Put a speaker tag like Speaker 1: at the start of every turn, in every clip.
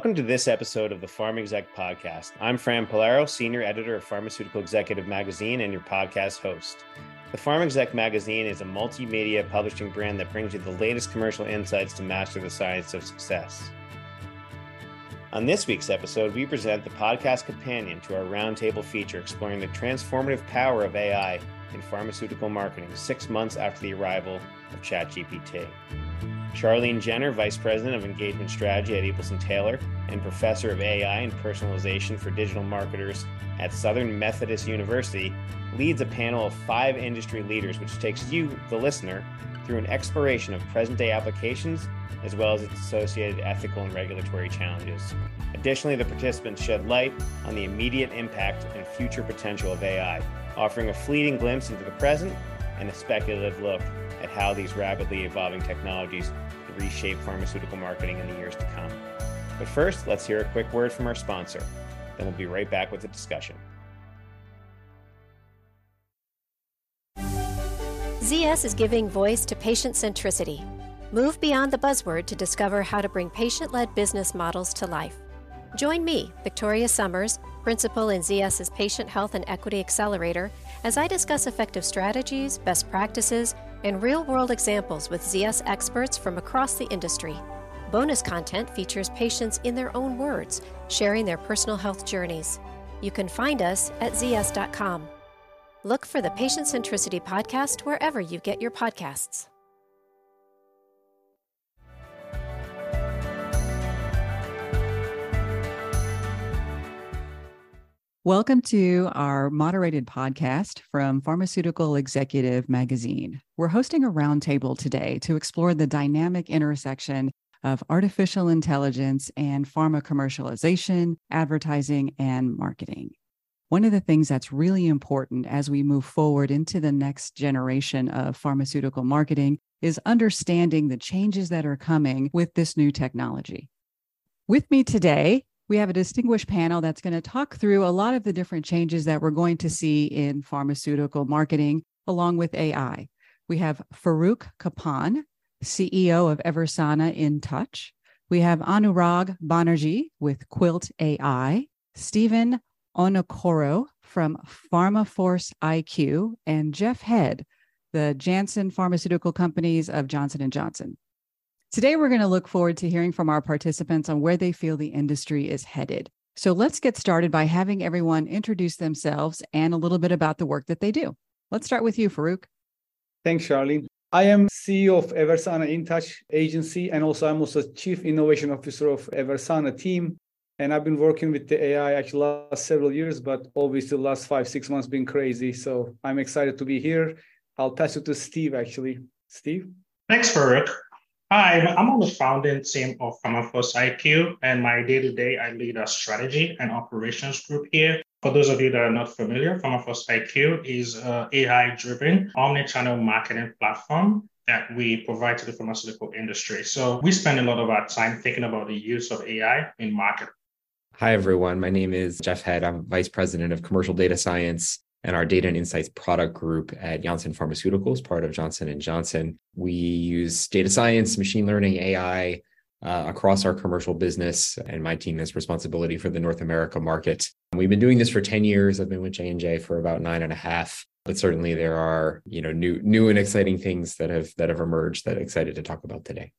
Speaker 1: Welcome to this episode of the Pharm Exec Podcast. I'm Fran Polaro, Senior Editor of Pharmaceutical Executive Magazine and your podcast host. The Pharm Exec Magazine is a multimedia publishing brand that brings you the latest commercial insights to master the science of success. On this week's episode, we present the podcast companion to our roundtable feature exploring the transformative power of AI in pharmaceutical marketing six months after the arrival of ChatGPT. Sharlene Jenner, Vice President of Engagement Strategy at Abelson Taylor and Professor of AI and Personalization for Digital Marketers at Southern Methodist University, leads a panel of five industry leaders, which takes you, the listener, through an exploration of present day applications as well as its associated ethical and regulatory challenges. Additionally, the participants shed light on the immediate impact and future potential of AI, offering a fleeting glimpse into the present and a speculative look at how these rapidly evolving technologies could reshape pharmaceutical marketing in the years to come. But first, let's hear a quick word from our sponsor. Then we'll be right back with the discussion.
Speaker 2: ZS is giving voice to patient centricity. Move beyond the buzzword to discover how to bring patient led business models to life. Join me, Victoria Summers, principal in ZS's Patient Health and Equity Accelerator, as I discuss effective strategies, best practices, and real world examples with ZS experts from across the industry. Bonus content features patients in their own words, sharing their personal health journeys. You can find us at zs.com. Look for the Patient Centricity podcast wherever you get your podcasts.
Speaker 3: Welcome to our moderated podcast from Pharmaceutical Executive Magazine. We're hosting a roundtable today to explore the dynamic intersection of artificial intelligence and pharma commercialization, advertising, and marketing. One of the things that's really important as we move forward into the next generation of pharmaceutical marketing is understanding the changes that are coming with this new technology. With me today we have a distinguished panel that's going to talk through a lot of the different changes that we're going to see in pharmaceutical marketing along with AI. We have Faruk Capan, CEO of Eversana InTouch. We have Anurag Banerjee with Quilt AI, Stephen Onikoro from PharmaForce IQ, and Jeff Headd, the Janssen Pharmaceutical Companies of Johnson & Johnson. Today, we're going to look forward to hearing from our participants on where they feel the industry is headed. So let's get started by having everyone introduce themselves and a little bit about the work that they do. Let's start with you, Faruk.
Speaker 4: Thanks, Sharlene. I am CEO of Eversana InTouch agency, and also I'm also Chief Innovation Officer of Eversana team. And I've been working with the AI actually last several years, but obviously the last five, six months been crazy. So I'm excited to be here. I'll pass it to Steve, actually. Steve?
Speaker 5: Thanks, Faruk. Hi, I'm on the founding team of PharmaForce IQ, and my day to day, I lead a strategy and operations group here. For those of you that are not familiar, PharmaForce IQ is an AI driven omni-channel marketing platform that we provide to the pharmaceutical industry. So we spend a lot of our time thinking about the use of AI in marketing.
Speaker 6: Hi, everyone. My name is Jeff Headd. I'm Vice President of Commercial Data Science and our data and insights product group at Janssen Pharmaceuticals, part of Johnson Johnson. We use data science, machine learning, AI uh, across our commercial business, and my team has responsibility for the North America market. We've been doing this for ten years. I've been with J and J for about nine and a half. But certainly there are you know new new and exciting things that have that have emerged that I'm excited to talk about today.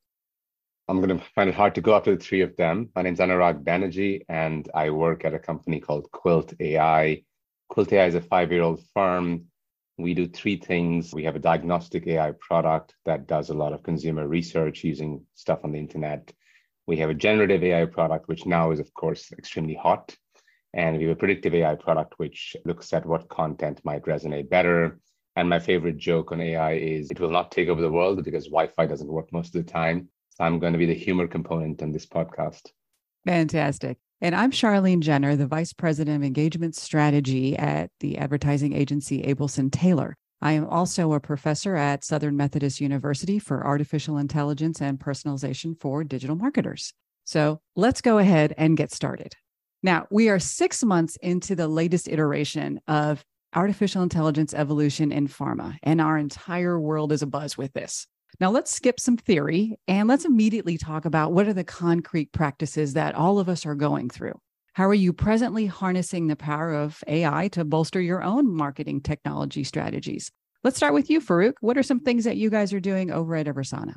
Speaker 7: I'm going to find it hard to go after the three of them. My name is Anurag Banerjee, and I work at a company called Quilt AI Quilt AI is a five-year-old firm. We do three things. We have a diagnostic AI product that does a lot of consumer research using stuff on the internet. We have a generative AI product, which now is, of course, extremely hot. And we have a predictive AI product, which looks at what content might resonate better. And my favorite joke on AI is it will not take over the world because Wi Fi doesn't work most of the time. So I'm going to be the humor component in this podcast.
Speaker 3: Fantastic. And I'm Sharlene Jenner, the Vice President of Engagement Strategy at the advertising agency Abelson Taylor. I am also a professor at Southern Methodist University for Artificial Intelligence and Personalization for Digital Marketers. So let's go ahead and get started. Now, we are six months into the latest iteration of artificial intelligence evolution in pharma, and our entire world is abuzz with this. Now, let's skip some theory and let's immediately talk about what are the concrete practices that all of us are going through. How are you presently harnessing the power of AI to bolster your own marketing technology strategies? Let's start with you, Faruk. What are some things that you guys are doing over at Eversana?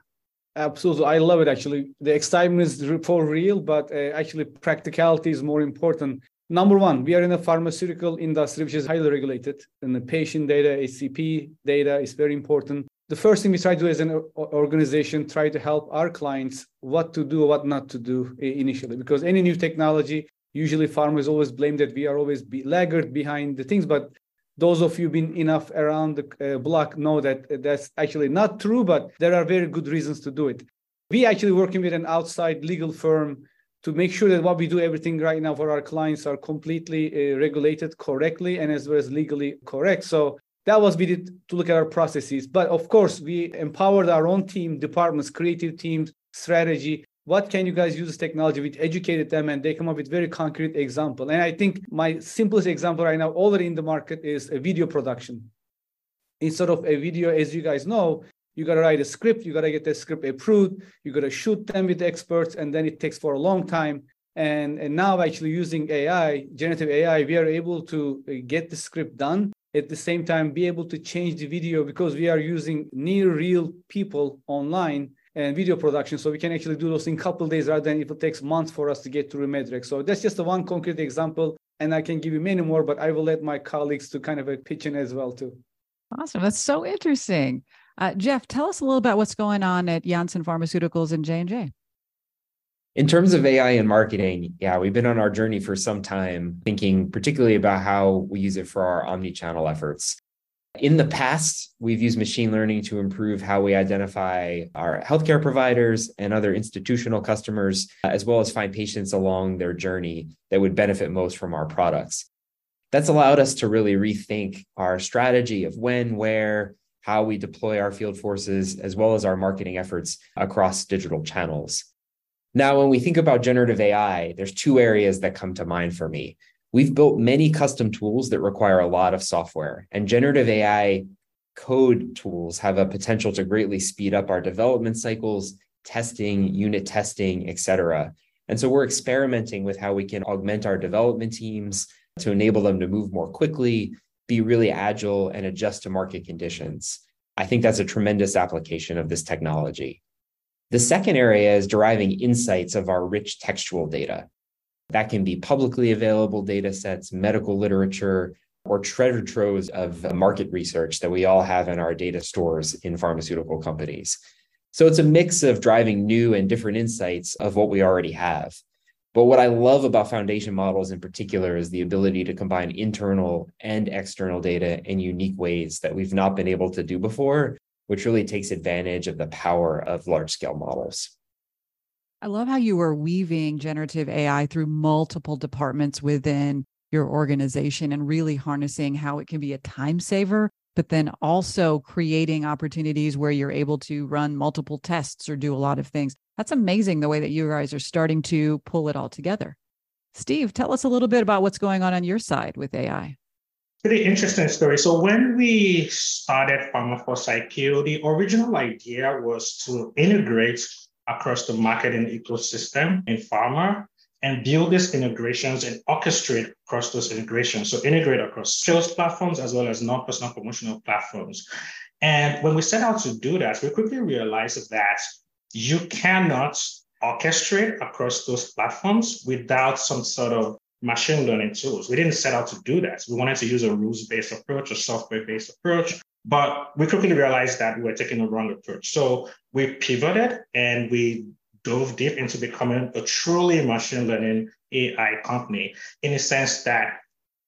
Speaker 4: Absolutely. I love it actually. The excitement is for real, but uh, actually, practicality is more important. Number one, we are in a pharmaceutical industry which is highly regulated, and the patient data, HCP data is very important. The first thing we try to do as an organization, try to help our clients what to do, what not to do initially, because any new technology, usually farmers always blame that we are always be laggard behind the things, but those of you been enough around the uh, block know that that's actually not true, but there are very good reasons to do it. We actually working with an outside legal firm to make sure that what we do everything right now for our clients are completely uh, regulated correctly and as well as legally correct. So that was we did to look at our processes. But of course, we empowered our own team, departments, creative teams, strategy. What can you guys use this technology? We educated them and they come up with very concrete example. And i think my simplest example right now already in the market is a video production. Instead of a video as you guys know you got to write a script you got to get the script approved you got to shoot them with the experts and then it takes for a long time. And, and now actually using ai generative ai we are able to get the script done at the same time be able to change the video because we are using near real people online and video production. So we can actually do those in a couple days rather than if it takes months for us to get through Medrex. So that's just a one concrete example. And I can give you many more, but I will let my colleagues to kind of a pitch in as well too.
Speaker 3: Awesome. That's so interesting. Uh, Jeff, tell us a little about what's going on at Janssen Pharmaceuticals and J&J.
Speaker 6: In terms of AI and marketing, yeah, we've been on our journey for some time, thinking particularly about how we use it for our omni-channel efforts. In the past, we've used machine learning to improve how we identify our healthcare providers and other institutional customers, as well as find patients along their journey that would benefit most from our products. That's allowed us to really rethink our strategy of when, where, how we deploy our field forces, as well as our marketing efforts across digital channels. Now, when we think about generative AI, there's two areas that come to mind for me. We've built many custom tools that require a lot of software, and generative AI code tools have a potential to greatly speed up our development cycles, testing, unit testing, et cetera. And so we're experimenting with how we can augment our development teams to enable them to move more quickly, be really agile, and adjust to market conditions. I think that's a tremendous application of this technology. The second area is deriving insights of our rich textual data. That can be publicly available data sets, medical literature, or treasure troves of market research that we all have in our data stores in pharmaceutical companies. So it's a mix of driving new and different insights of what we already have. But what I love about foundation models in particular is the ability to combine internal and external data in unique ways that we've not been able to do before, which really takes advantage of the power of large scale models.
Speaker 3: I love how you are weaving generative AI through multiple departments within your organization and really harnessing how it can be a time saver, but then also creating opportunities where you're able to run multiple tests or do a lot of things. That's amazing the way that you guys are starting to pull it all together. Steve, tell us a little bit about what's going on on your side with AI.
Speaker 5: Pretty interesting story. So when we started PharmaForce IQ, the original idea was to integrate across the marketing ecosystem in pharma and build these integrations and orchestrate across those integrations. So integrate across sales platforms as well as non-personal promotional platforms. And when we set out to do that, we quickly realized that you cannot orchestrate across those platforms without some sort of machine learning tools. We didn't set out to do that. We wanted to use a rules-based approach, a software-based approach, but we quickly realized that we were taking the wrong approach. So we pivoted and we dove deep into becoming a truly machine learning AI company in a sense that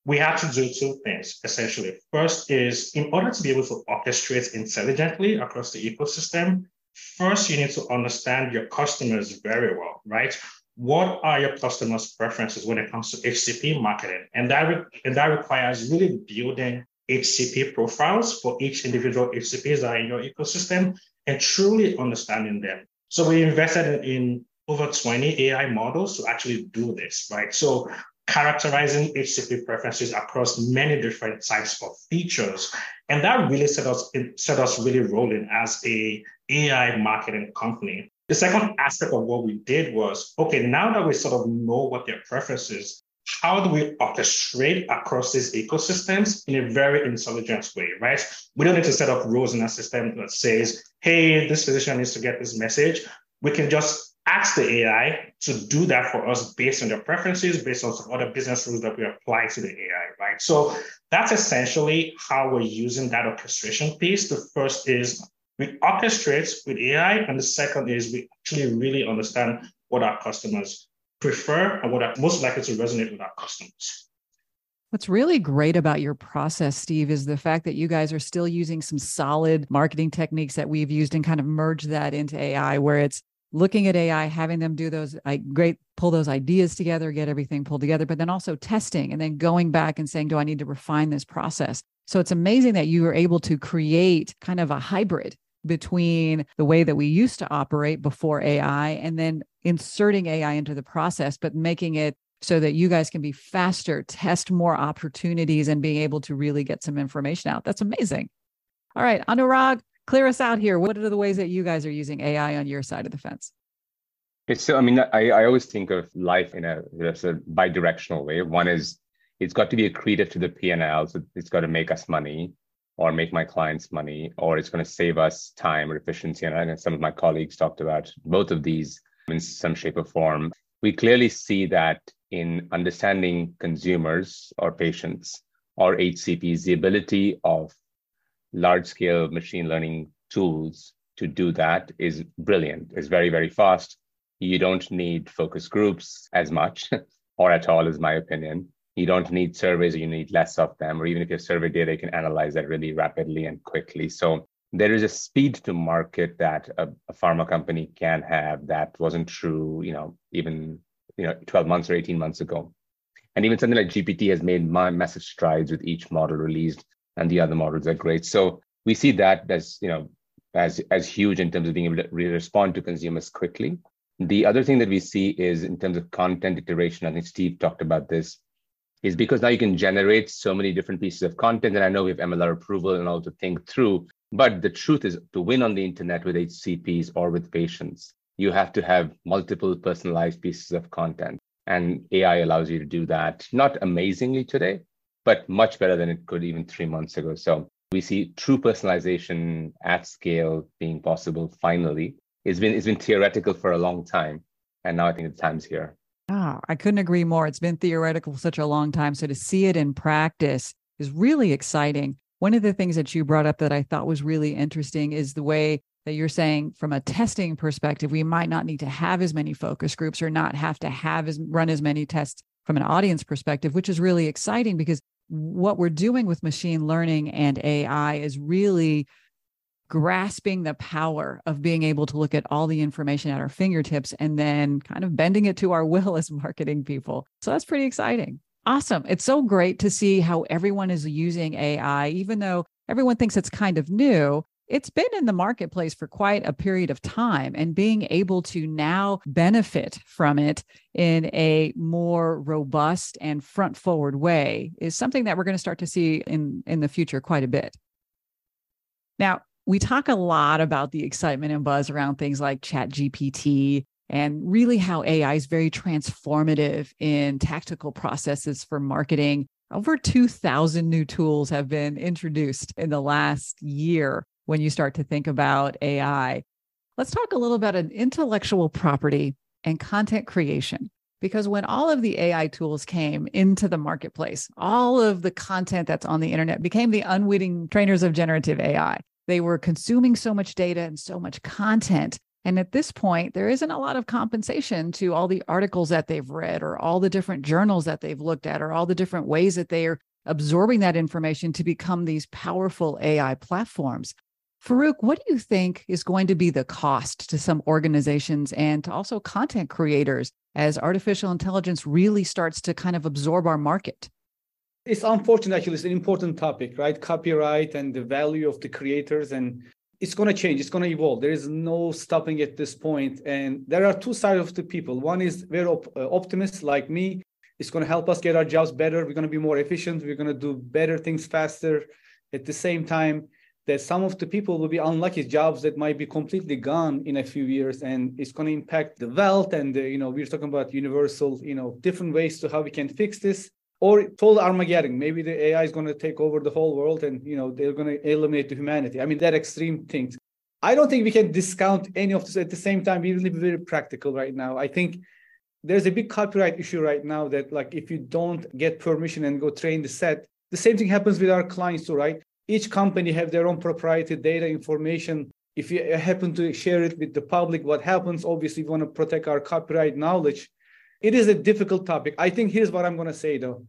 Speaker 5: we had to do two things essentially. First is in order to be able to orchestrate intelligently across the ecosystem, first you need to understand your customers very well, right? What are your customers' preferences when it comes to HCP marketing? And that, re- and that requires really building HCP profiles for each individual HCPs that are in your ecosystem and truly understanding them. So we invested in over 20 AI models to actually do this, right? So characterizing HCP preferences across many different types of features. And that really set us, set us really rolling as a AI marketing company. The second aspect of what we did was, okay, now that we sort of know what their preferences, how do we orchestrate across these ecosystems in a very intelligent way, right? We don't need to set up rules in a system that says, hey, this physician needs to get this message. We can just ask the AI to do that for us based on their preferences, based on some other business rules that we apply to the AI, right? So that's essentially how we're using that orchestration piece. The first is we orchestrate with AI, and the second is we actually really understand what our customers prefer and what are most likely to resonate with our customers.
Speaker 3: What's really great about your process, Steve, is the fact that you guys are still using some solid marketing techniques that we've used and kind of merge that into AI, where it's looking at AI, having them do those I, great, pull those ideas together, get everything pulled together, but then also testing and then going back and saying, do I need to refine this process? So it's amazing that you were able to create kind of a hybrid between the way that we used to operate before AI and then inserting AI into the process, but making it so that you guys can be faster, test more opportunities, and being able to really get some information out. That's amazing. All right, Anurag, clear us out here. What are the ways that you guys are using AI on your side of the fence?
Speaker 7: so, I mean, I, I always think of life in a, a bi-directional way. One is it's got to be accretive to the P&L, so it's got to make us money or make my clients money, or it's going to save us time or efficiency. And some of my colleagues talked about both of these in some shape or form. We clearly see that in understanding consumers or patients or HCPs, the ability of large scale machine learning tools to do that is brilliant, is very, very fast. You don't need focus groups as much or at all, is my opinion you don't need surveys or you need less of them or even if you have survey data you can analyze that really rapidly and quickly. So there is a speed to market that a, a, pharma company can have that wasn't true you know even you know 12 months or 18 months ago. And even something like gpt has made massive strides with each model released and the other models are great. So we see that as you know as as huge in terms of being able to respond to consumers quickly. The other thing that we see is in terms of content iteration. I think steve talked about this is because now you can generate so many different pieces of content. And I know we have MLR approval and all to think through. But the truth is, to win on the internet with HCPs or with patients, you have to have multiple personalized pieces of content. And AI allows you to do that, not amazingly today, but much better than it could even three months ago. So we see true personalization at scale being possible finally. It's been, it's been theoretical for a long time. And now I think the time's here.
Speaker 3: Oh, I couldn't agree more. It's been theoretical for such a long time. So to see it in practice is really exciting. One of the things that you brought up that I thought was really interesting is the way that you're saying from a testing perspective, we might not need to have as many focus groups or not have to have as run as many tests from an audience perspective, which is really exciting because what we're doing with machine learning and AI is really grasping the power of being able to look at all the information at our fingertips and then kind of bending it to our will as marketing people. So that's pretty exciting. Awesome. It's so great to see how everyone is using AI, even though everyone thinks it's kind of new. It's been in the marketplace for quite a period of time, and being able to now benefit from it in a more robust and front forward way is something that we're going to start to see in, in the future quite a bit. Now, we talk a lot about the excitement and buzz around things like chat gpt and really how ai is very transformative in tactical processes for marketing over 2000 new tools have been introduced in the last year when you start to think about ai let's talk a little about an intellectual property and content creation because when all of the AI tools came into the marketplace, all of the content that's on the internet became the unwitting trainers of generative AI. They were consuming so much data and so much content. And at this point, there isn't a lot of compensation to all the articles that they've read or all the different journals that they've looked at or all the different ways that they are absorbing that information to become these powerful AI platforms. Faruk, what do you think is going to be the cost to some organizations and to also content creators as artificial intelligence really starts to kind of absorb our market?
Speaker 4: It's unfortunate actually it's an important topic right copyright and the value of the creators and it's going to change it's going to evolve there is no stopping at this point and there are two sides of the people one is very op- uh, optimist like me It's going to help us get our jobs better. We're going to be more efficient. We're going to do better things faster. At the same time, that some of the people will be unlucky jobs that might be completely gone in a few years and it's going to impact the wealth and the, you know we're talking about universal you know different ways to how we can fix this or total armageddon maybe the ai is going to take over the whole world and you know they're going to eliminate the humanity. I mean that extreme things. I don't think we can discount any of this. At the same time we really be very practical right now. I think there's a big copyright issue right now that like if you don't get permission and go train the set the same thing happens with our clients too right? Each company have their own proprietary data information. If you happen to share it with the public what happens? Obviously we want to protect our copyright knowledge it is a difficult topic i think here's what i'm going to say though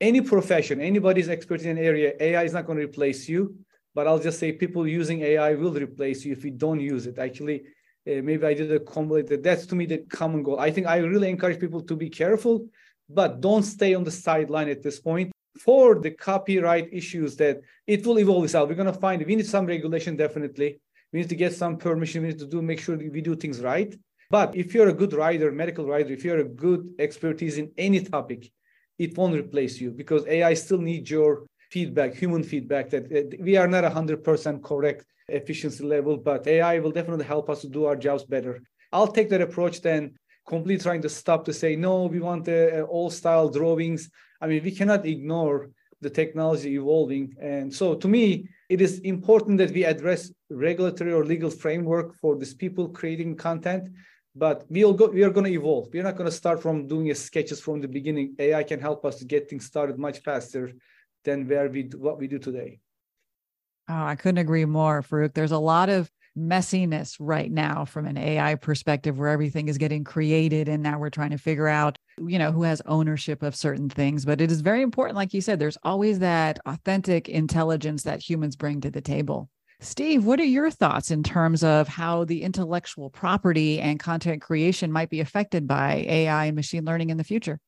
Speaker 4: any profession anybody's expert in an area ai is not going to replace you but i'll just say people using ai will replace you if you don't use it actually uh, maybe i did a convolute that's to me the common goal i think i really encourage people to be careful but don't stay on the sideline at this point for the copyright issues that it will evolve itself. We're going to find we need some regulation definitely. We need to get some permission. We need to do make sure we do things right. But if you're a good writer, medical writer, if you're a good expertise in any topic, it won't replace you because AI still needs your feedback, human feedback. That, we are not 100% correct efficiency level, but AI will definitely help us to do our jobs better. I'll take that approach then completely trying to stop to say no we want the uh, old style drawings i mean we cannot ignore the technology evolving and so to me it is important that we address regulatory or legal framework for these people creating content but we'll go we are going to evolve. We're not going to start from doing sketches from the beginning. Ai can help us to get things started much faster than where we what we do today.
Speaker 3: Oh i couldn't agree more faruk. There's a lot of messiness right now from an AI perspective where everything is getting created and now we're trying to figure out you know who has ownership of certain things. But it is very important like you said there's always that authentic intelligence that humans bring to the table Steve, what are your thoughts in terms of how the intellectual property and content creation might be affected by AI and machine learning in the future?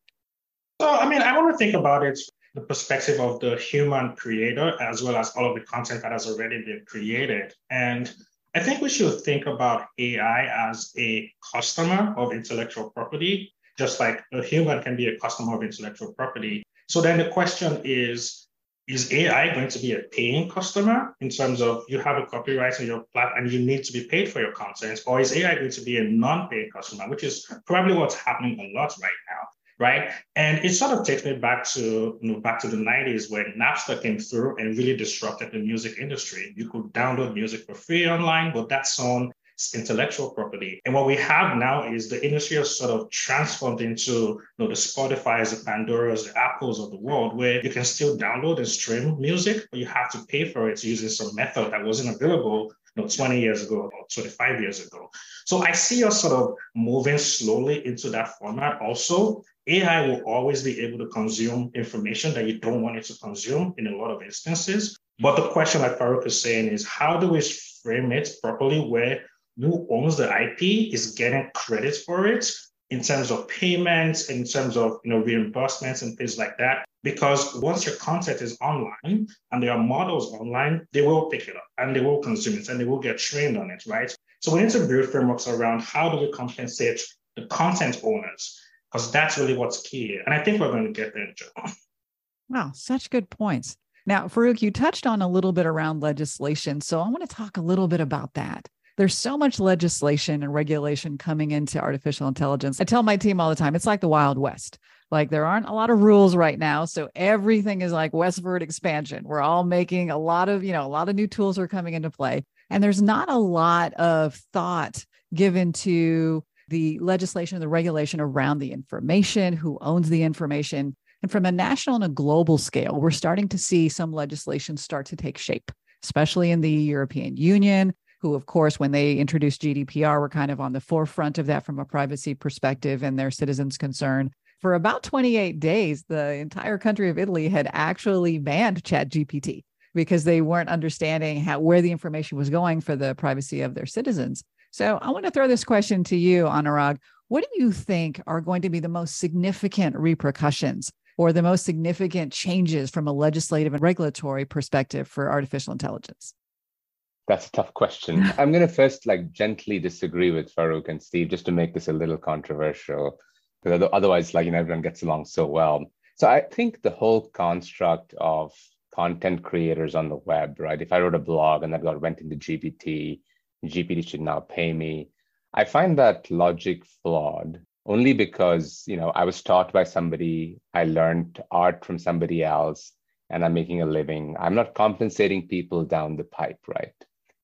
Speaker 5: So, I mean, I want to think about it the perspective of the human creator as well as all of the content that has already been created. And I think we should think about AI as a customer of intellectual property, just like a human can be a customer of intellectual property. So then the question is, is AI going to be a paying customer in terms of you have a copyright on your platform and you need to be paid for your content? Or is AI going to be a non-paying customer, which is probably what's happening a lot right now? right? And it sort of takes me back to you know, back to the 90s when Napster came through and really disrupted the music industry. You could download music for free online, but that that's intellectual property. And what we have now is the industry has sort of transformed into you know, the Spotify's, the Pandora's, the Apples of the world, where you can still download and stream music, but you have to pay for it using some method that wasn't available you know, 20 years ago or 25 years ago. So I see us sort of moving slowly into that format also. AI will always be able to consume information that you don't want it to consume in a lot of instances. But the question, like Faruk is saying, is how do we frame it properly where who owns the IP is getting credit for it in terms of payments, in terms of you know reimbursements and things like that. Because once your content is online and there are models online, they will pick it up and they will consume it and they will get trained on it, right? So we need to build frameworks around how do we compensate the content owners because that's really what's key. And I think we're going to get there.
Speaker 3: Wow, such good points. Now, Faruk, you touched on a little bit around legislation. So I want to talk a little bit about that. There's so much legislation and regulation coming into artificial intelligence. I tell my team all the time, it's like the Wild West. Like there aren't a lot of rules right now. So everything is like westward expansion. We're all making a lot of, you know, a lot of new tools are coming into play. And there's not a lot of thought given to the legislation, and the regulation around the information, who owns the information. And from a national and a global scale, we're starting to see some legislation start to take shape, especially in the European Union, who, of course, when they introduced GDPR, were kind of on the forefront of that from a privacy perspective and their citizens' concern. For about 28 days, the entire country of Italy had actually banned ChatGPT because they weren't understanding how where the information was going for the privacy of their citizens. So I want to throw this question to you, Anurag. What do you think are going to be the most significant repercussions or the most significant changes from a legislative and regulatory perspective for artificial intelligence?
Speaker 7: That's a tough question. I'm going to first like gently disagree with Faruk and Steve just to make this a little controversial. because otherwise, like, you know, everyone gets along so well. So I think the whole construct of content creators on the web, right? If I wrote a blog and that got went into GPT, GPT should now pay me. I find that logic flawed only because, you know, I was taught by somebody, I learned art from somebody else, and I'm making a living. I'm not compensating people down the pipe, right?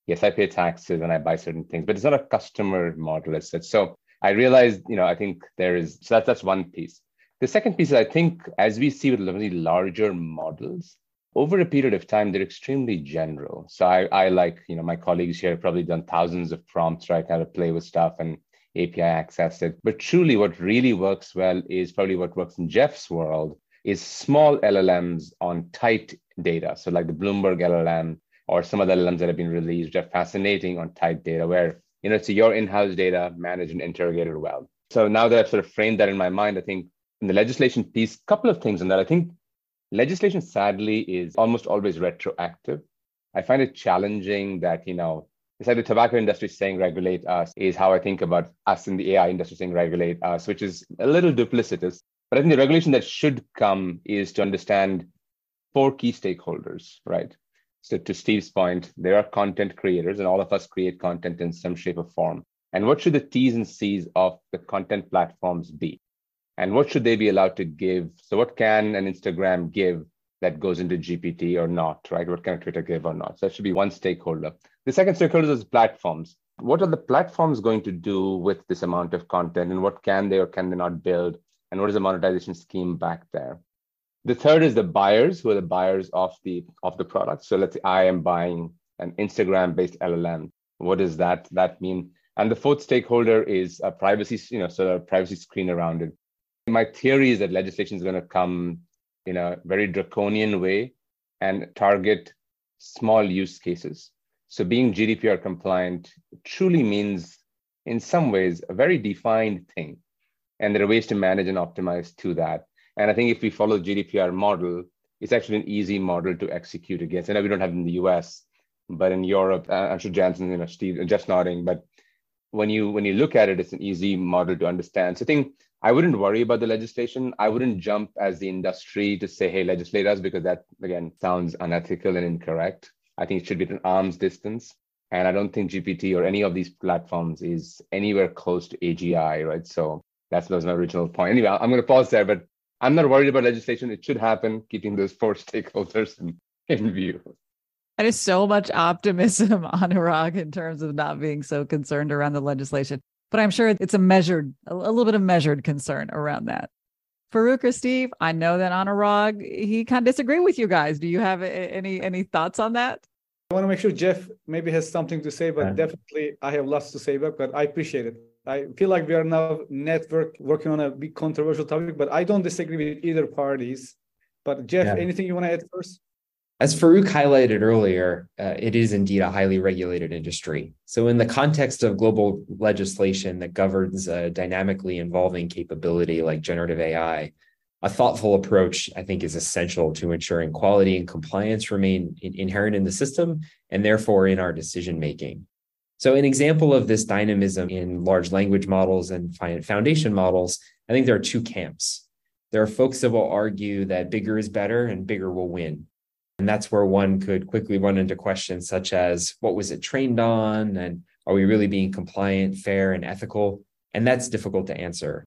Speaker 7: Yes, I pay taxes and I buy certain things, but it's not a customer model as such. So I realized, you know, I think there is so that's that's one piece. The second piece is I think as we see with many larger models, over a period of time, they're extremely general. So I, I like, you know, my colleagues here have probably done thousands of prompts right now to play with stuff and API access it. But truly what really works well is probably what works in Jeff's world is small LLMs on tight data. So like the Bloomberg LLM or some of the LLMs that have been released are fascinating on tight data where, you know, it's your in-house data managed and interrogated well. So now that I've sort of framed that in my mind, I think in the legislation piece, a couple of things on that. I think legislation sadly is almost always retroactive. I find it challenging that, you know, it's like the tobacco industry saying regulate us is how I think about us in the AI industry saying regulate us, which is a little duplicitous. But I think the regulation that should come is to understand four key stakeholders, right? So to Steve's point, there are content creators, and all of us create content in some shape or form. And what should the T's and C's of the content platforms be? and what should they be allowed to give? So what can an instagram give that goes into gpt or not right? What can a twitter give or not? So that should be one stakeholder. The second stakeholder is platforms. What are the platforms going to do with this amount of content and what can they or can they not build? And what is the monetization scheme back there the third is the buyers who are the buyers of the of the product so let's say i am buying an instagram based llm what does that that mean and the fourth stakeholder is a privacy you know sort of privacy screen around it my theory is that legislation is going to come in a very draconian way and target small use cases. So being GDPR compliant truly means, in some ways, a very defined thing. And there are ways to manage and optimize to that. And I think if we follow the GDPR model, it's actually an easy model to execute against. I know we don't have it in the US, but in Europe, uh, I'm sure Janssen, you know, Steve, just nodding, but when you when you look at it, it's an easy model to understand. So I think I wouldn't worry about the legislation. I wouldn't jump as the industry to say, hey, legislate us, because that, again, sounds unethical and incorrect. I think it should be at an arm's distance. And I don't think GPT or any of these platforms is anywhere close to AGI, right? So that's was my original point. Anyway, I'm going to pause there, but I'm not worried about legislation. It should happen, keeping those four stakeholders in, in view.
Speaker 3: And it's so much optimism, Anurag, in terms of not being so concerned around the legislation but I'm sure it's a measured, a, little bit of measured concern around that. Faruk or Steve, I know that Anurag, he kind of disagree with you guys. Do you have any any thoughts on that?
Speaker 4: I want to make sure Jeff maybe has something to say, but yeah. definitely I have lots to say back, but I appreciate it. I feel like we are now network working on a big controversial topic, but I don't disagree with either parties. But Jeff, yeah. anything you want to add first?
Speaker 6: As Faruk highlighted earlier, uh, it is indeed a highly regulated industry. So, in the context of global legislation that governs a dynamically evolving capability like generative AI, a thoughtful approach, I think, is essential to ensuring quality and compliance remain in- inherent in the system and therefore in our decision making. So, an example of this dynamism in large language models and foundation models, I think there are two camps. There are folks that will argue that bigger is better and bigger will win. And that's where one could quickly run into questions such as what was it trained on? And are we really being compliant, fair, and ethical? And that's difficult to answer.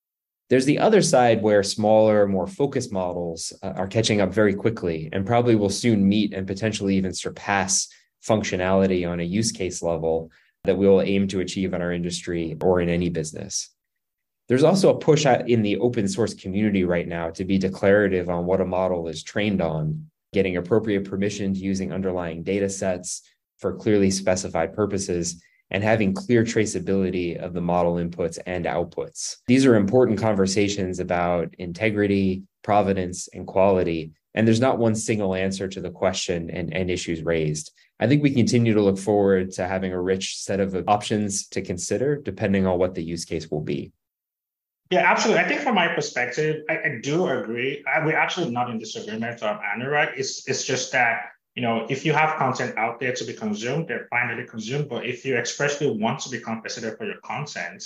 Speaker 6: There's the other side where smaller, more focused models uh, are catching up very quickly and probably will soon meet and potentially even surpass functionality on a use case level that we will aim to achieve in our industry or in any business. There's also a push in the open source community right now to be declarative on what a model is trained on getting appropriate permissions using underlying data sets for clearly specified purposes, and having clear traceability of the model inputs and outputs. These are important conversations about integrity, providence, and quality. And there's not one single answer to the question and, and issues raised. I think we continue to look forward to having a rich set of options to consider depending on what the use case will be.
Speaker 5: Yeah, absolutely. I think from my perspective, I, I do agree. I, we're actually not in disagreement on Anurag. It's it's just that you know if you have content out there to be consumed, they're finally consumed. But if you expressly want to be compensated for your content,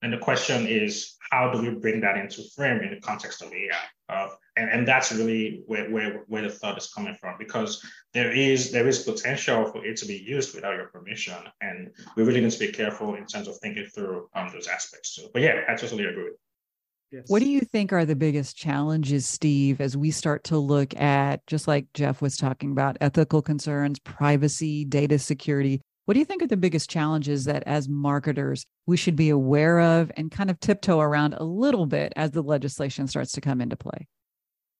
Speaker 5: then the question is how do we bring that into frame in the context of AI? And, and that's really where, where, where the thought is coming from because there is there is potential for it to be used without your permission. And we really need to be careful in terms of thinking through um, those aspects too. But yeah, I totally agree with
Speaker 3: Yes. What do you think are the biggest challenges, Steve, as we start to look at, just like Jeff was talking about, ethical concerns, privacy, data security? What do you think are the biggest challenges that as marketers we should be aware of and kind of tiptoe around a little bit as the legislation starts to come into play?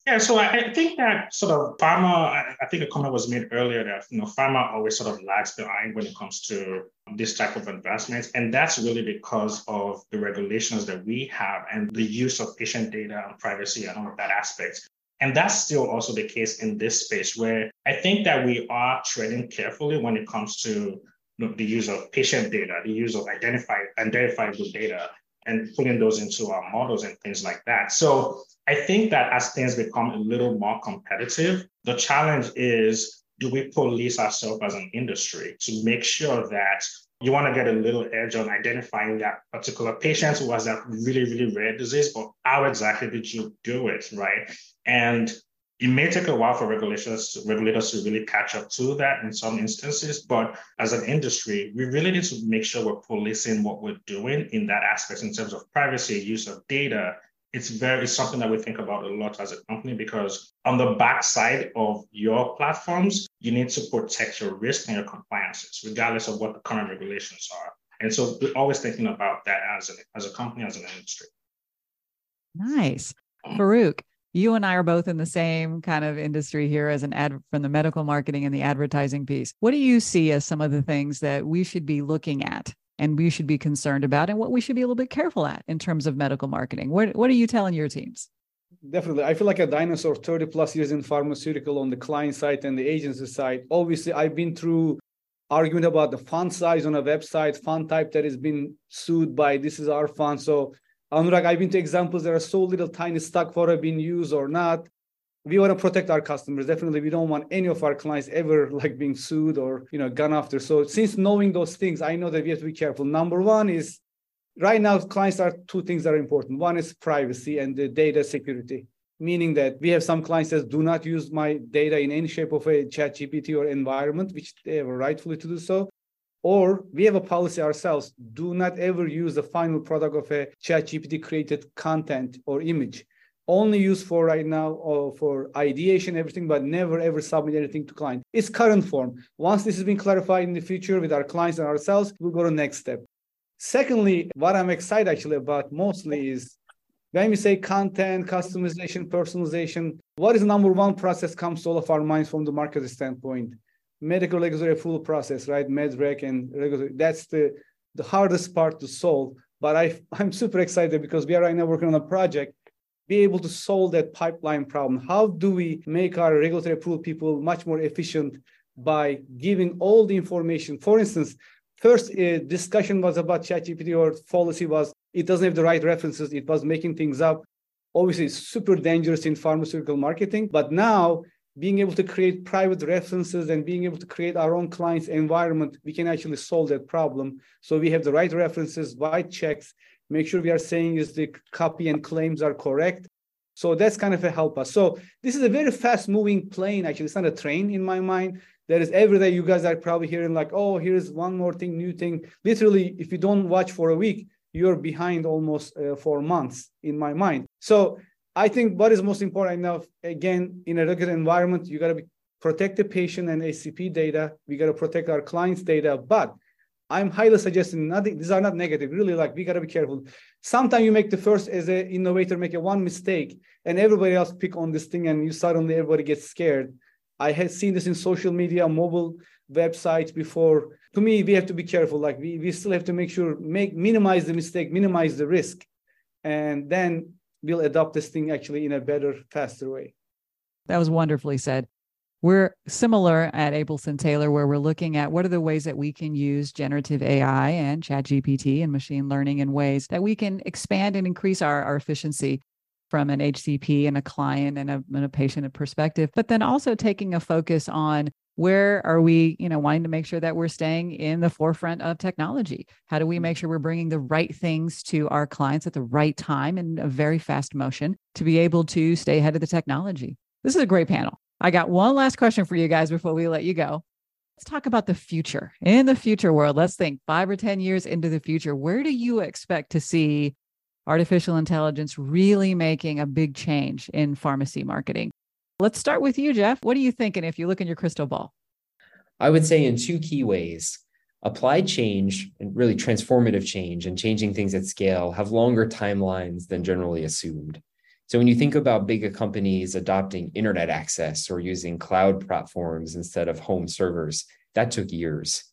Speaker 5: Yeah, so I think that sort of pharma, I think a comment was made earlier that you know pharma always sort of lags behind when it comes to this type of investments, and that's really because of the regulations that we have and the use of patient data and privacy and all of that aspect. And that's still also the case in this space, where I think that we are treading carefully when it comes to the use of patient data, the use of identify, identifiable data, and putting those into our models and things like that. So I think that as things become a little more competitive, the challenge is do we police ourselves as an industry to make sure that you want to get a little edge on identifying that particular patient who has that really, really rare disease, but how exactly did you do it, right? And it may take a while for regulators regulators to really catch up to that in some instances, but as an industry, we really need to make sure we're policing what we're doing in that aspect in terms of privacy, use of data. It's very it's something that we think about a lot as a company because on the backside of your platforms, you need to protect your risk and your compliances, regardless of what the current regulations are. And so we're always thinking about that as a, as a company, as an industry.
Speaker 3: Nice. Faruk, you and I are both in the same kind of industry here as an ad from the medical marketing and the advertising piece. What do you see as some of the things that we should be looking at and we should be concerned about and what we should be a little bit careful at in terms of medical marketing? What, what are you telling your teams?
Speaker 4: Definitely. I feel like a dinosaur 30 plus years in pharmaceutical on the client side and the agency side. Obviously, I've been through argument about the font size on a website, font type that has been sued by this is our font. So Anurag, I've been to examples that are so little tiny stock photo being used or not. We want to protect our customers. Definitely, we don't want any of our clients ever like being sued or you know gone after. So since knowing those things, I know that we have to be careful. Number one is right now clients are two things that are important. One is privacy and the data security, meaning that we have some clients that do not use my data in any shape of a chat GPT or environment, which they have rightfully to do so or we have a policy ourselves do not ever use the final product of a chat gpt created content or image only use for right now or for ideation everything but never ever submit anything to client it's current form once this has been clarified in the future with our clients and ourselves we'll go to next step secondly what i'm excited actually about mostly is when we say content customization personalization what is the number one process comes to all of our minds from the market standpoint medical regulatory full process, right? MedRec and regulatory. That's the the hardest part to solve. But I I'm super excited because we are right now working on a project, be able to solve that pipeline problem. How do we make our regulatory approval people much more efficient by giving all the information? For instance, first uh, discussion was about ChatGPT or policy was it doesn't have the right references. It was making things up. Obviously, super dangerous in pharmaceutical marketing. But now being able to create private references and being able to create our own client's environment, we can actually solve that problem. So we have the right references, white checks, make sure we are saying is the copy and claims are correct. So that's kind of a help us. So this is a very fast moving plane. Actually, it's not a train in my mind. There is every day you guys are probably hearing like, oh, here's one more thing, new thing. Literally, if you don't watch for a week, you're behind almost uh, for months in my mind. So I think what is most important now, again, in a regular environment, you got to protect the patient and HCP data. We got to protect our clients' data. But I'm highly suggesting nothing. These are not negative. Really, like we got to be careful. Sometimes you make the first as an innovator make a one mistake, and everybody else pick on this thing, and you suddenly everybody gets scared. I had seen this in social media, mobile websites before. To me, we have to be careful. Like we, we still have to make sure make minimize the mistake, minimize the risk, and then we'll adopt this thing actually in a better, faster way.
Speaker 3: That was wonderfully said. We're similar at Abelson Taylor, where we're looking at what are the ways that we can use generative AI and ChatGPT and machine learning in ways that we can expand and increase our, our efficiency from an HCP and a client and a, and a patient perspective, but then also taking a focus on where are we you know wanting to make sure that we're staying in the forefront of technology. How do we make sure we're bringing the right things to our clients at the right time in a very fast motion to be able to stay ahead of the technology? This is a great panel i got one last question for you guys before we let you go let's talk about the future in the future world let's think five or ten years into the future where do you expect to see artificial intelligence really making a big change in pharmacy marketing Let's start with you, Jeff. What are you thinking if you look in your crystal ball?
Speaker 6: I would say in two key ways. Applied change and really transformative change and changing things at scale have longer timelines than generally assumed. So when you think about bigger companies adopting internet access or using cloud platforms instead of home servers, that took years.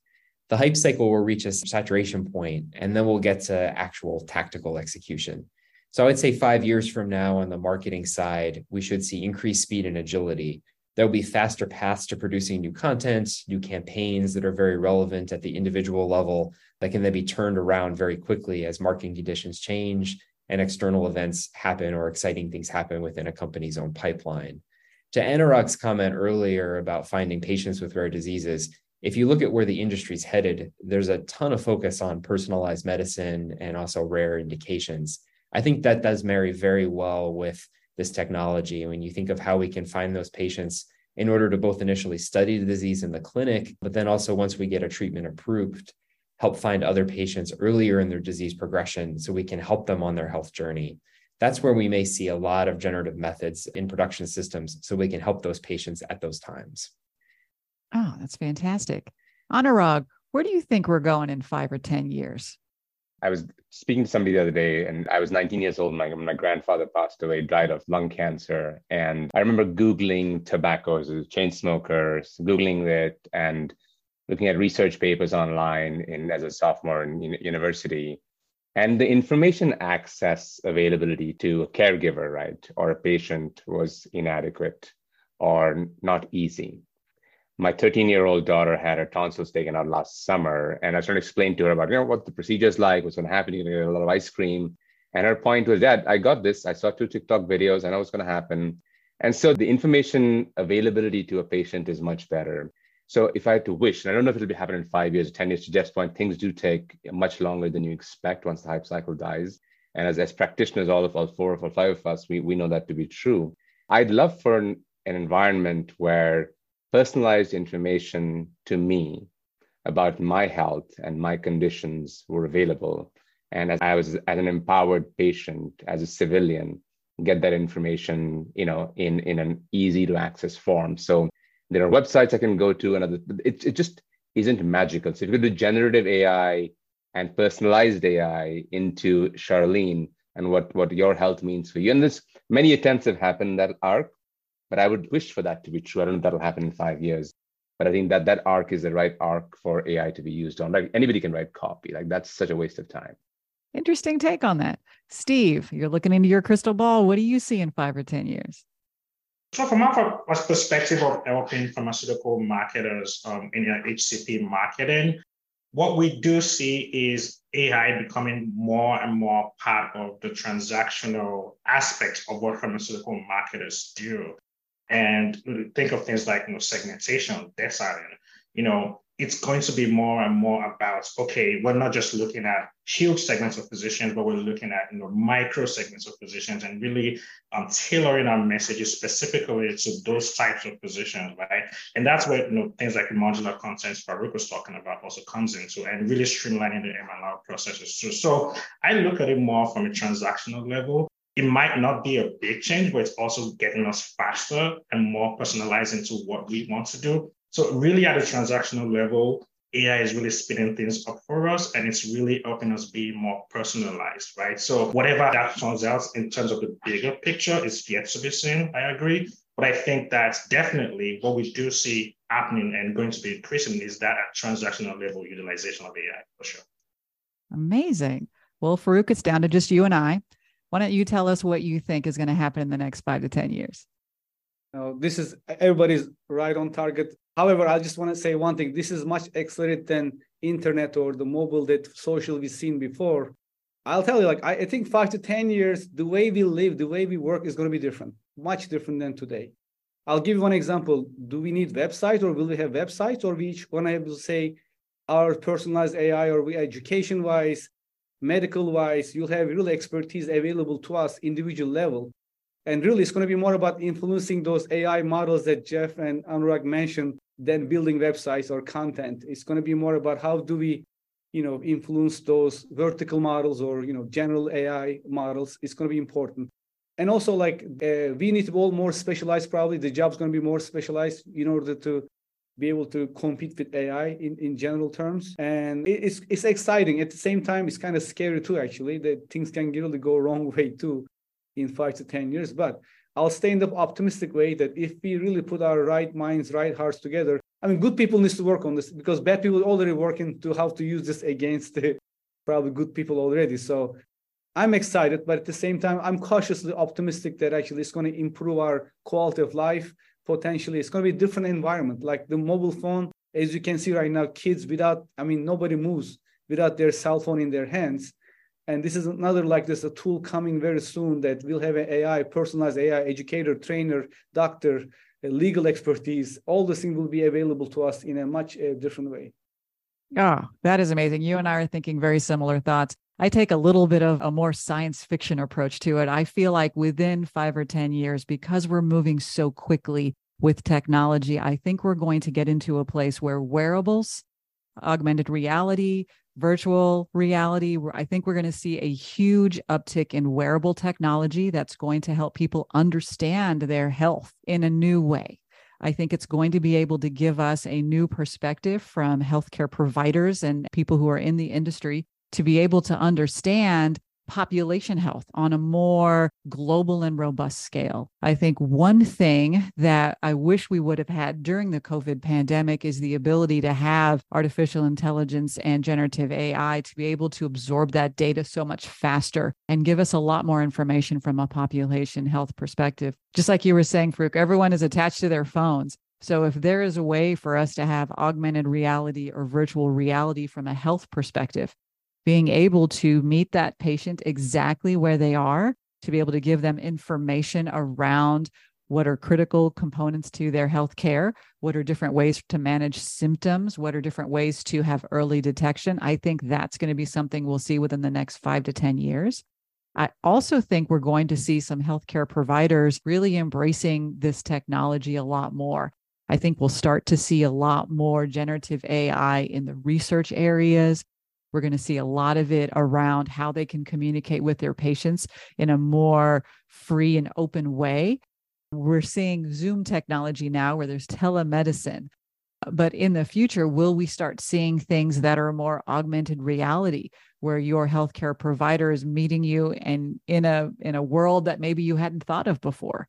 Speaker 6: The hype cycle will reach a saturation point, and then we'll get to actual tactical execution. So I would say five years from now on the marketing side, we should see increased speed and agility. There'll be faster paths to producing new content, new campaigns that are very relevant at the individual level that can then be turned around very quickly as marketing conditions change and external events happen or exciting things happen within a company's own pipeline. To Anurag's comment earlier about finding patients with rare diseases, if you look at where the industry's headed, there's a ton of focus on personalized medicine and also rare indications. I think that does marry very well with this technology. When you think of how we can find those patients in order to both initially study the disease in the clinic, but then also once we get a treatment approved, help find other patients earlier in their disease progression so we can help them on their health journey. That's where we may see a lot of generative methods in production systems so we can help those patients at those times.
Speaker 3: Oh, that's fantastic. Anurag, where do you think we're going in five or 10 years?
Speaker 7: I was speaking to somebody the other day, and I was 19 years old. My, my grandfather passed away, died of lung cancer. And I remember Googling tobacco as a chain smokers, Googling it and looking at research papers online in, as a sophomore in university. And the information access availability to a caregiver, right, or a patient was inadequate or not easy my 13 year old daughter had her tonsils taken out last summer. And I was trying to explain to her about, you know, what the procedure is like, what's going to happen. You're going to get a lot of ice cream. And her point was, Dad, I got this. I saw two TikTok videos. I know what's going to happen. And so the information availability to a patient is much better. So if I had to wish, and I don't know if it'll be happening in five years or 10 years, to Jeff's point, things do take much longer than you expect once the hype cycle dies. And as, as practitioners, all of all four of all five of us, we, we know that to be true. I'd love for an, an environment where personalized information to me about my health and my conditions were available. And as I was as an empowered patient, as a civilian, get that information, you know, in, in an easy to access form. So there are websites I can go to and other, it, it just isn't magical. So if you go to generative AI and personalized AI into Sharlene and what, what your health means for you. And there's many attempts have happened that arc, but I would wish for that to be true. I don't know if that'll happen in five years. But I think that that arc is the right arc for AI to be used on. Like anybody can write copy. Like that's such a waste of time.
Speaker 3: Interesting take on that. Steve, you're looking into your crystal ball. What do you see in five or 10 years?
Speaker 5: So, from our perspective of helping pharmaceutical marketers um, in HCP marketing, what we do see is AI becoming more and more part of the transactional aspects of what pharmaceutical marketers do and think of things like you know segmentation, deciling. You know, it's going to be more and more about okay, we're not just looking at huge segments of positions, but we're looking at you know micro segments of positions and really um, tailoring our messages specifically to those types of positions, right? And that's where you know things like modular content Faruk was talking about also comes into and really streamlining the MLR processes too. So I look at it more from a transactional level it might not be a big change, but it's also getting us faster and more personalized into what we want to do. So, really, at a transactional level, AI is really speeding things up for us and it's really helping us be more personalized, right? So, whatever that turns out in terms of the bigger picture is yet to be seen. I agree. But I think that definitely what we do see happening and going to be increasing is that at transactional level utilization of AI for sure.
Speaker 3: Amazing. Well, Faruk, it's down to just you and I. Why don't you tell us what you think is going to happen in the next five to 10 years?
Speaker 4: No, this is everybody's right on target. However, I just want to say one thing. This is much accelerated than internet or the mobile that social we've seen before. I'll tell you, like I, I think five to 10 years, the way we live, the way we work is going to be different, much different than today. I'll give you one example. Do we need website or will we have websites or we each want to able to say our personalized AI or we education wise, medical wise, you'll have real expertise available to us individual level. And really it's going to be more about influencing those AI models that Jeff and Anurag mentioned than building websites or content. It's going to be more about how do we, you know, influence those vertical models or, you know, general AI models. It's going to be important. And also like uh, we need to all more specialized. Probably the job's going to be more specialized in order to be able to compete with ai in, in general terms. And it's it's exciting. At the same time it's kind of scary too actually that things can really go wrong way too in five to ten years but i'll stay in the optimistic way that if we really put our right minds right hearts together i mean good people needs to work on this because bad people already working to how to use this against the probably good people already so I'm excited, but at the same time, I'm cautiously optimistic that actually it's going to improve our quality of life. Potentially, it's going to be a different environment. Like the mobile phone, as you can see right now, kids without, I mean, nobody moves without their cell phone in their hands. And this is another like this a tool coming very soon that will have an AI, personalized AI educator, trainer, doctor, legal expertise. All the things will be available to us in a much uh, different way.
Speaker 3: Oh, that is amazing. You and I are thinking very similar thoughts. I take a little bit of a more science fiction approach to it. I feel like within five or 10 years, because we're moving so quickly with technology, I think we're going to get into a place where wearables, augmented reality, virtual reality, I think we're going to see a huge uptick in wearable technology that's going to help people understand their health in a new way. I think it's going to be able to give us a new perspective from healthcare providers and people who are in the industry to be able to understand population health on a more global and robust scale. I think one thing that I wish we would have had during the COVID pandemic is the ability to have artificial intelligence and generative AI to be able to absorb that data so much faster and give us a lot more information from a population health perspective. Just like you were saying, Faruk, everyone is attached to their phones. So, if there is a way for us to have augmented reality or virtual reality from a health perspective, being able to meet that patient exactly where they are, to be able to give them information around what are critical components to their health care, what are different ways to manage symptoms, what are different ways to have early detection. I think that's going to be something we'll see within the next five to 10 years. I also think we're going to see some healthcare providers really embracing this technology a lot more. I think we'll start to see a lot more generative AI in the research areas, we're going to see a lot of it around how they can communicate with their patients in a more free and open way. We're seeing Zoom technology now where there's telemedicine. But in the future, will we start seeing things that are more augmented reality, where your healthcare provider is meeting you and in a in a world that maybe you hadn't thought of before?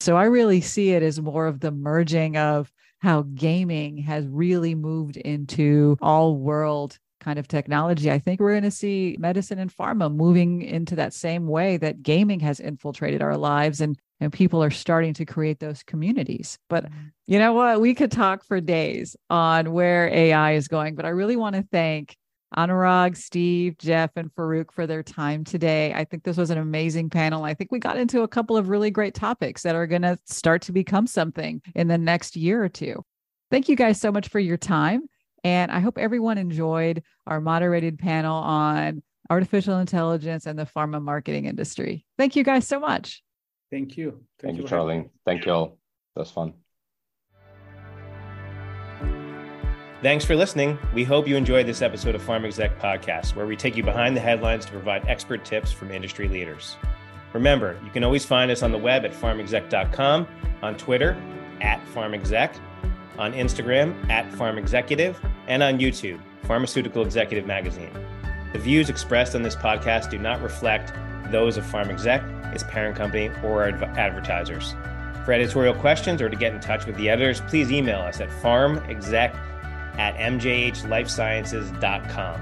Speaker 3: So I really see it as more of the merging of how gaming has really moved into all world kind of technology, I think we're going to see medicine and pharma moving into that same way that gaming has infiltrated our lives and and people are starting to create those communities. But mm-hmm. you know what? We could talk for days on where AI is going, but I really want to thank Anurag, Steve, Jeff, and Faruk for their time today. I think this was an amazing panel. I think we got into a couple of really great topics that are going to start to become something in the next year or two. Thank you guys so much for your time. And I hope everyone enjoyed our moderated panel on artificial intelligence and the pharma marketing industry. Thank you guys so much.
Speaker 4: Thank you.
Speaker 7: Thank, Thank you, Sharlene. Thank you all. That was fun.
Speaker 1: Thanks for listening. We hope you enjoyed this episode of Pharm Exec Podcast, where we take you behind the headlines to provide expert tips from industry leaders. Remember, you can always find us on the web at pharmexec.com, on Twitter at pharmexec, on Instagram at Pharm Executive, and on YouTube, Pharmaceutical Executive Magazine. The views expressed on this podcast do not reflect those of Pharm Exec, its parent company, or adv- advertisers. For editorial questions or to get in touch with the editors, please email us at pharmexec at mjhlifesciences.com.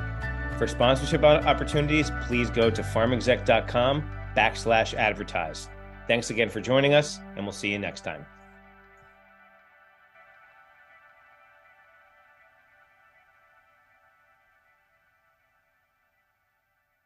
Speaker 1: For sponsorship opportunities, please go to pharmexec.com backslash advertise. Thanks again for joining us, and we'll see you next time.